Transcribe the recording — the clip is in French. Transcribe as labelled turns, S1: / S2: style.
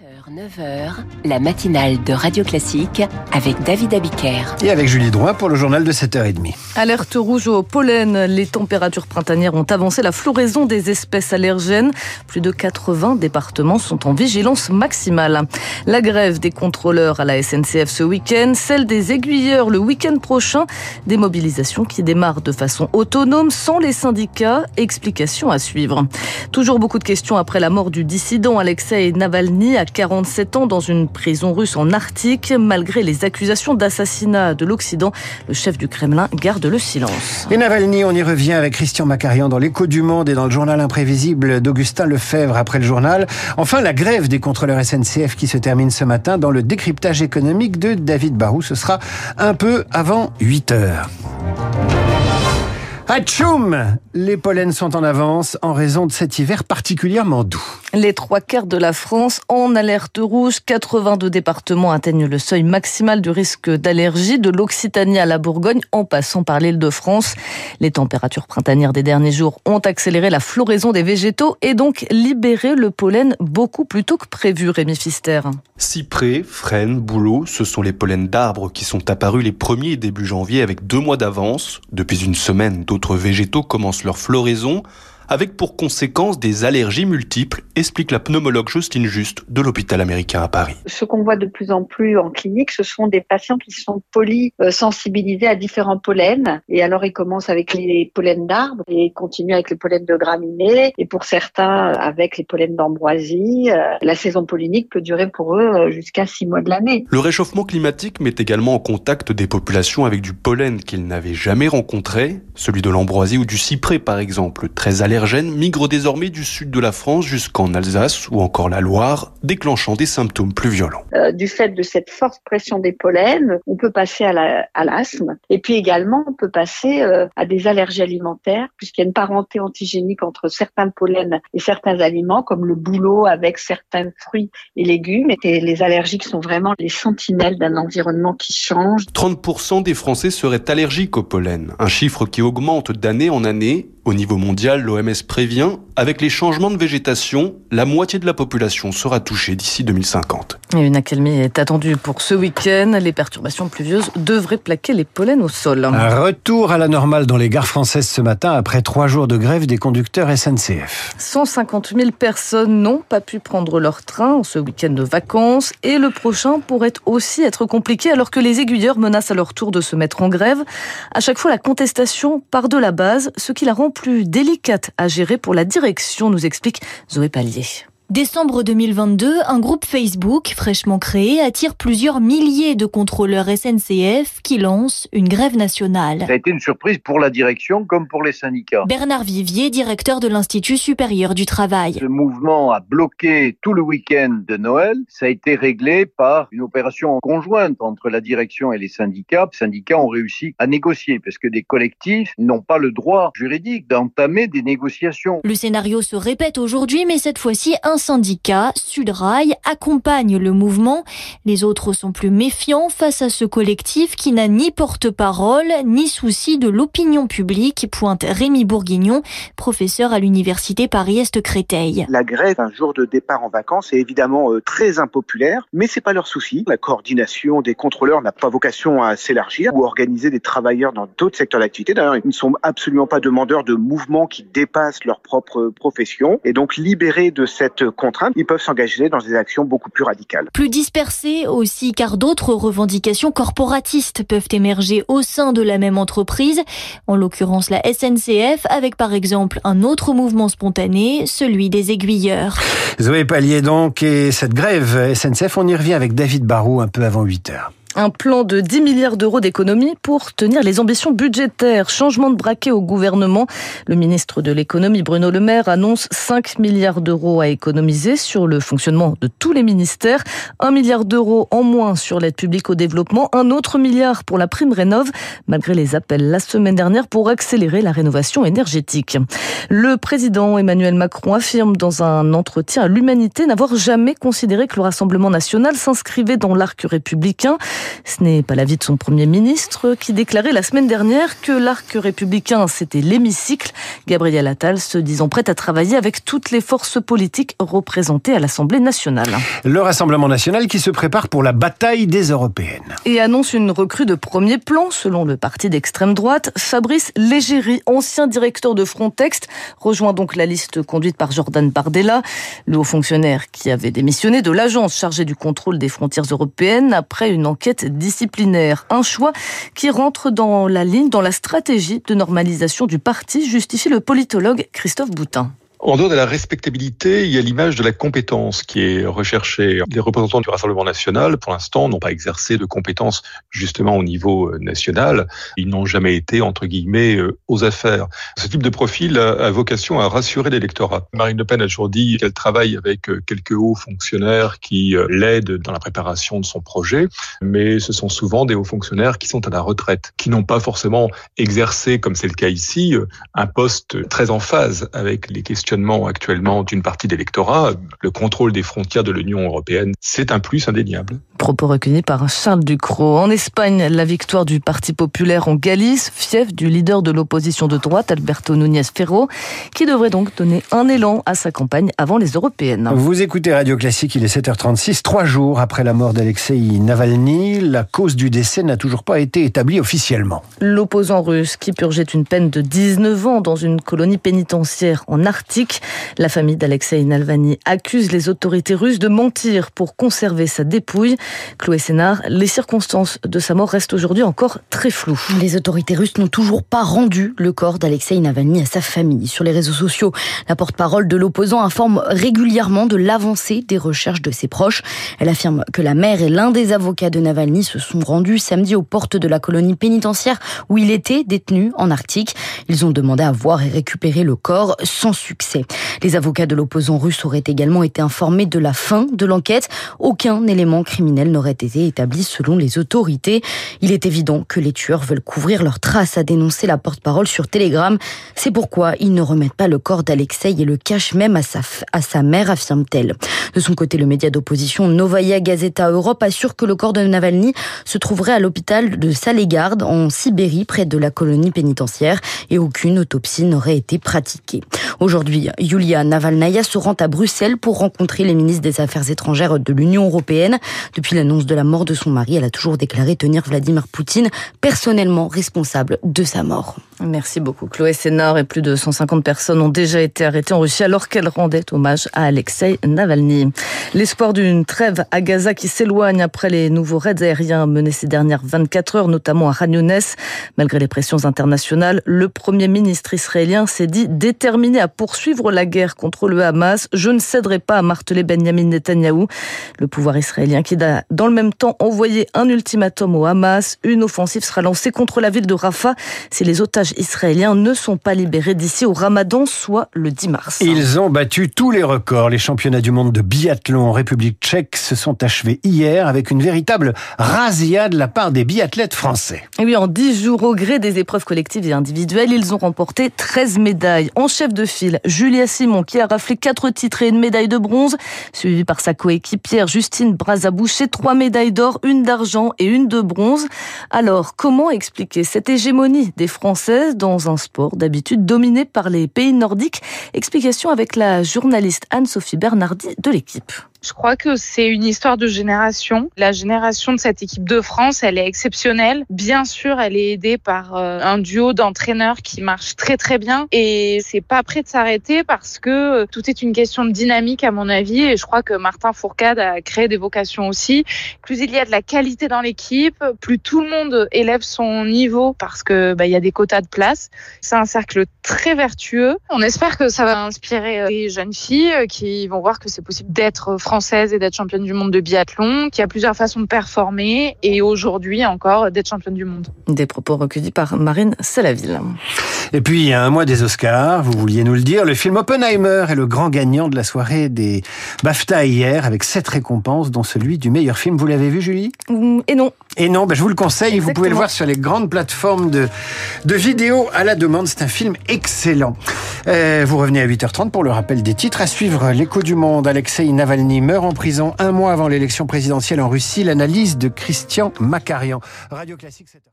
S1: 9h, la matinale de Radio Classique avec David Abiker.
S2: Et avec Julie Drouin pour le journal de 7h30.
S3: Alerte rouge au pollen. Les températures printanières ont avancé la floraison des espèces allergènes. Plus de 80 départements sont en vigilance maximale. La grève des contrôleurs à la SNCF ce week-end, celle des aiguilleurs le week-end prochain. Des mobilisations qui démarrent de façon autonome sans les syndicats. Explication à suivre. Toujours beaucoup de questions après la mort du dissident Alexei Navalny à 47 ans dans une prison russe en Arctique. Malgré les accusations d'assassinat de l'Occident, le chef du Kremlin garde le silence.
S2: Et Navalny, on y revient avec Christian Macarian dans l'écho du monde et dans le journal imprévisible d'Augustin Lefebvre après le journal. Enfin, la grève des contrôleurs SNCF qui se termine ce matin dans le décryptage économique de David Barou. Ce sera un peu avant 8 heures. Atchoum Les pollens sont en avance en raison de cet hiver particulièrement doux.
S3: Les trois quarts de la France en alerte rouge. 82 départements atteignent le seuil maximal du risque d'allergie de l'Occitanie à la Bourgogne en passant par l'île de France. Les températures printanières des derniers jours ont accéléré la floraison des végétaux et donc libéré le pollen beaucoup plus tôt que prévu, Rémi Fister.
S4: Cyprès, frêne, bouleau, ce sont les pollens d'arbres qui sont apparus les premiers début janvier avec deux mois d'avance. Depuis une semaine, d'autres végétaux commencent leur floraison avec pour conséquence des allergies multiples, explique la pneumologue Justine Juste de l'hôpital américain à Paris.
S5: Ce qu'on voit de plus en plus en clinique, ce sont des patients qui sont polysensibilisés à différents pollens. Et alors, ils commencent avec les pollens d'arbres et continuent avec les pollens de graminées. Et pour certains, avec les pollens d'ambroisie. Euh, la saison pollinique peut durer pour eux euh, jusqu'à six mois de l'année.
S4: Le réchauffement climatique met également en contact des populations avec du pollen qu'ils n'avaient jamais rencontré, celui de l'ambroisie ou du cyprès par exemple, très allergique allergènes migrent désormais du sud de la France jusqu'en Alsace ou encore la Loire, déclenchant des symptômes plus violents.
S5: Euh, du fait de cette forte pression des pollens, on peut passer à l'asthme et puis également on peut passer euh, à des allergies alimentaires puisqu'il y a une parenté antigénique entre certains pollens et certains aliments comme le bouleau avec certains fruits et légumes et les allergiques sont vraiment les sentinelles d'un environnement qui change.
S4: 30% des Français seraient allergiques au pollen, un chiffre qui augmente d'année en année au niveau mondial, l'OMS prévient, avec les changements de végétation, la moitié de la population sera touchée d'ici 2050.
S3: Et une accalmie est attendue pour ce week-end. Les perturbations pluvieuses devraient plaquer les pollens au sol.
S2: Un retour à la normale dans les gares françaises ce matin après trois jours de grève des conducteurs SNCF.
S3: 150 000 personnes n'ont pas pu prendre leur train ce week-end de vacances et le prochain pourrait aussi être compliqué alors que les aiguilleurs menacent à leur tour de se mettre en grève. À chaque fois, la contestation part de la base, ce qui la rend plus délicate à gérer pour la direction, nous explique Zoé Pallier.
S6: Décembre 2022, un groupe Facebook fraîchement créé attire plusieurs milliers de contrôleurs SNCF qui lancent une grève nationale.
S7: Ça a été une surprise pour la direction comme pour les syndicats.
S6: Bernard Vivier, directeur de l'Institut supérieur du travail.
S7: Ce mouvement a bloqué tout le week-end de Noël. Ça a été réglé par une opération conjointe entre la direction et les syndicats. Les syndicats ont réussi à négocier parce que des collectifs n'ont pas le droit juridique d'entamer des négociations.
S6: Le scénario se répète aujourd'hui, mais cette fois-ci, un syndicat, Sudrail, accompagne le mouvement. Les autres sont plus méfiants face à ce collectif qui n'a ni porte-parole, ni souci de l'opinion publique, pointe Rémi Bourguignon, professeur à l'université Paris-Est Créteil.
S8: La grève, un jour de départ en vacances, est évidemment euh, très impopulaire, mais c'est pas leur souci. La coordination des contrôleurs n'a pas vocation à s'élargir ou organiser des travailleurs dans d'autres secteurs d'activité. D'ailleurs, ils ne sont absolument pas demandeurs de mouvements qui dépassent leur propre profession. Et donc, libérés de cette contraintes, ils peuvent s'engager dans des actions beaucoup plus radicales.
S6: Plus dispersées aussi, car d'autres revendications corporatistes peuvent émerger au sein de la même entreprise, en l'occurrence la SNCF, avec par exemple un autre mouvement spontané, celui des aiguilleurs.
S2: Zoé Pallier donc, et cette grève SNCF, on y revient avec David Barou un peu avant 8 heures.
S3: Un plan de 10 milliards d'euros d'économie pour tenir les ambitions budgétaires. Changement de braquet au gouvernement. Le ministre de l'économie, Bruno Le Maire, annonce 5 milliards d'euros à économiser sur le fonctionnement de tous les ministères. 1 milliard d'euros en moins sur l'aide publique au développement. Un autre milliard pour la prime rénov, malgré les appels la semaine dernière pour accélérer la rénovation énergétique. Le président Emmanuel Macron affirme dans un entretien à l'humanité n'avoir jamais considéré que le Rassemblement national s'inscrivait dans l'arc républicain. Ce n'est pas l'avis de son Premier ministre qui déclarait la semaine dernière que l'arc républicain, c'était l'hémicycle. Gabriel Attal se disant prêt à travailler avec toutes les forces politiques représentées à l'Assemblée nationale.
S2: Le Rassemblement national qui se prépare pour la bataille des européennes.
S3: Et annonce une recrue de premier plan, selon le parti d'extrême droite. Fabrice Légéry, ancien directeur de Frontex, rejoint donc la liste conduite par Jordan Bardella, le haut fonctionnaire qui avait démissionné de l'agence chargée du contrôle des frontières européennes après une enquête disciplinaire. Un choix qui rentre dans la ligne, dans la stratégie de normalisation du parti, justifie le politologue Christophe Boutin.
S9: En dehors de la respectabilité, il y a l'image de la compétence qui est recherchée. Les représentants du Rassemblement national, pour l'instant, n'ont pas exercé de compétences justement au niveau euh, national. Ils n'ont jamais été, entre guillemets, euh, aux affaires. Ce type de profil a vocation à rassurer l'électorat. Marine Le Pen a toujours dit qu'elle travaille avec euh, quelques hauts fonctionnaires qui l'aident dans la préparation de son projet, mais ce sont souvent des hauts fonctionnaires qui sont à la retraite, qui n'ont pas forcément exercé, comme c'est le cas ici, un poste très en phase avec les questions actuellement d'une partie d'électorat, le contrôle des frontières de l'Union européenne, c'est un plus indéniable.
S3: Propos recueillis par Charles Ducrot. En Espagne, la victoire du Parti populaire en Galice, fief du leader de l'opposition de droite, Alberto Núñez Ferro, qui devrait donc donner un élan à sa campagne avant les européennes.
S2: Vous écoutez Radio Classique, il est 7h36. Trois jours après la mort d'Alexei Navalny, la cause du décès n'a toujours pas été établie officiellement.
S3: L'opposant russe qui purgeait une peine de 19 ans dans une colonie pénitentiaire en Arctique. La famille d'Alexei Navalny accuse les autorités russes de mentir pour conserver sa dépouille. Chloé Sénard, les circonstances de sa mort restent aujourd'hui encore très floues.
S10: Les autorités russes n'ont toujours pas rendu le corps d'Alexei Navalny à sa famille. Sur les réseaux sociaux, la porte-parole de l'opposant informe régulièrement de l'avancée des recherches de ses proches. Elle affirme que la mère et l'un des avocats de Navalny se sont rendus samedi aux portes de la colonie pénitentiaire où il était détenu en Arctique. Ils ont demandé à voir et récupérer le corps sans succès. Les avocats de l'opposant russe auraient également été informés de la fin de l'enquête. Aucun élément criminel n'aurait été établi selon les autorités. Il est évident que les tueurs veulent couvrir leurs traces, a dénoncé la porte-parole sur Telegram. C'est pourquoi ils ne remettent pas le corps d'Alexei et le cachent même à sa, à sa mère, affirme-t-elle. De son côté, le média d'opposition Novaya Gazeta Europe assure que le corps de Navalny se trouverait à l'hôpital de Salégarde, en Sibérie, près de la colonie pénitentiaire, et aucune autopsie n'aurait été pratiquée. Aujourd'hui, Yulia Navalnaya se rend à Bruxelles pour rencontrer les ministres des Affaires étrangères de l'Union européenne. Depuis l'annonce de la mort de son mari, elle a toujours déclaré tenir Vladimir Poutine personnellement responsable de sa mort.
S3: Merci beaucoup Chloé Sénard et plus de 150 personnes ont déjà été arrêtées en Russie alors qu'elles rendaient hommage à Alexei Navalny. L'espoir d'une trêve à Gaza qui s'éloigne après les nouveaux raids aériens menés ces dernières 24 heures, notamment à Ragnounès. Malgré les pressions internationales, le premier ministre israélien s'est dit déterminé à poursuivre la guerre contre le Hamas. Je ne céderai pas à marteler Benjamin Netanyahou. Le pouvoir israélien qui a dans le même temps envoyé un ultimatum au Hamas. Une offensive sera lancée contre la ville de Rafah si les otages israéliens ne sont pas libérés d'ici au Ramadan, soit le 10 mars.
S2: Ils ont battu tous les records. Les championnats du monde de biathlon en République tchèque se sont achevés hier avec une véritable razzia de la part des biathlètes français.
S3: Et oui, en 10 jours, au gré des épreuves collectives et individuelles, ils ont remporté 13 médailles. En chef de file, Julia Simon qui a raflé 4 titres et une médaille de bronze, suivie par sa coéquipière Justine Brazaboucher, trois médailles d'or, une d'argent et une de bronze. Alors, comment expliquer cette hégémonie des Françaises dans un sport d'habitude dominé par les pays nordiques? Explication avec la journaliste Anne-Sophie Bernardi de l'équipe.
S11: Je crois que c'est une histoire de génération. La génération de cette équipe de France, elle est exceptionnelle. Bien sûr, elle est aidée par euh, un duo d'entraîneurs qui marche très très bien et c'est pas prêt de s'arrêter parce que euh, tout est une question de dynamique à mon avis et je crois que Martin Fourcade a créé des vocations aussi. Plus il y a de la qualité dans l'équipe, plus tout le monde élève son niveau parce que bah, il y a des quotas de place. C'est un cercle très vertueux. On espère que ça va inspirer euh, les jeunes filles qui vont voir que c'est possible d'être française et d'être championne du monde de biathlon, qui a plusieurs façons de performer et aujourd'hui encore d'être championne du monde.
S3: Des propos recueillis par Marine Salaville.
S2: Et puis, il y a un mois des Oscars, vous vouliez nous le dire, le film Oppenheimer est le grand gagnant de la soirée des BAFTA hier, avec sept récompenses, dont celui du meilleur film. Vous l'avez vu, Julie?
S3: Et non.
S2: Et non, ben je vous le conseille, Exactement. vous pouvez le voir sur les grandes plateformes de, de vidéos à la demande. C'est un film excellent. Euh, vous revenez à 8h30 pour le rappel des titres. À suivre l'écho du monde. Alexei Navalny meurt en prison un mois avant l'élection présidentielle en Russie. L'analyse de Christian Macarian. Radio Classique 7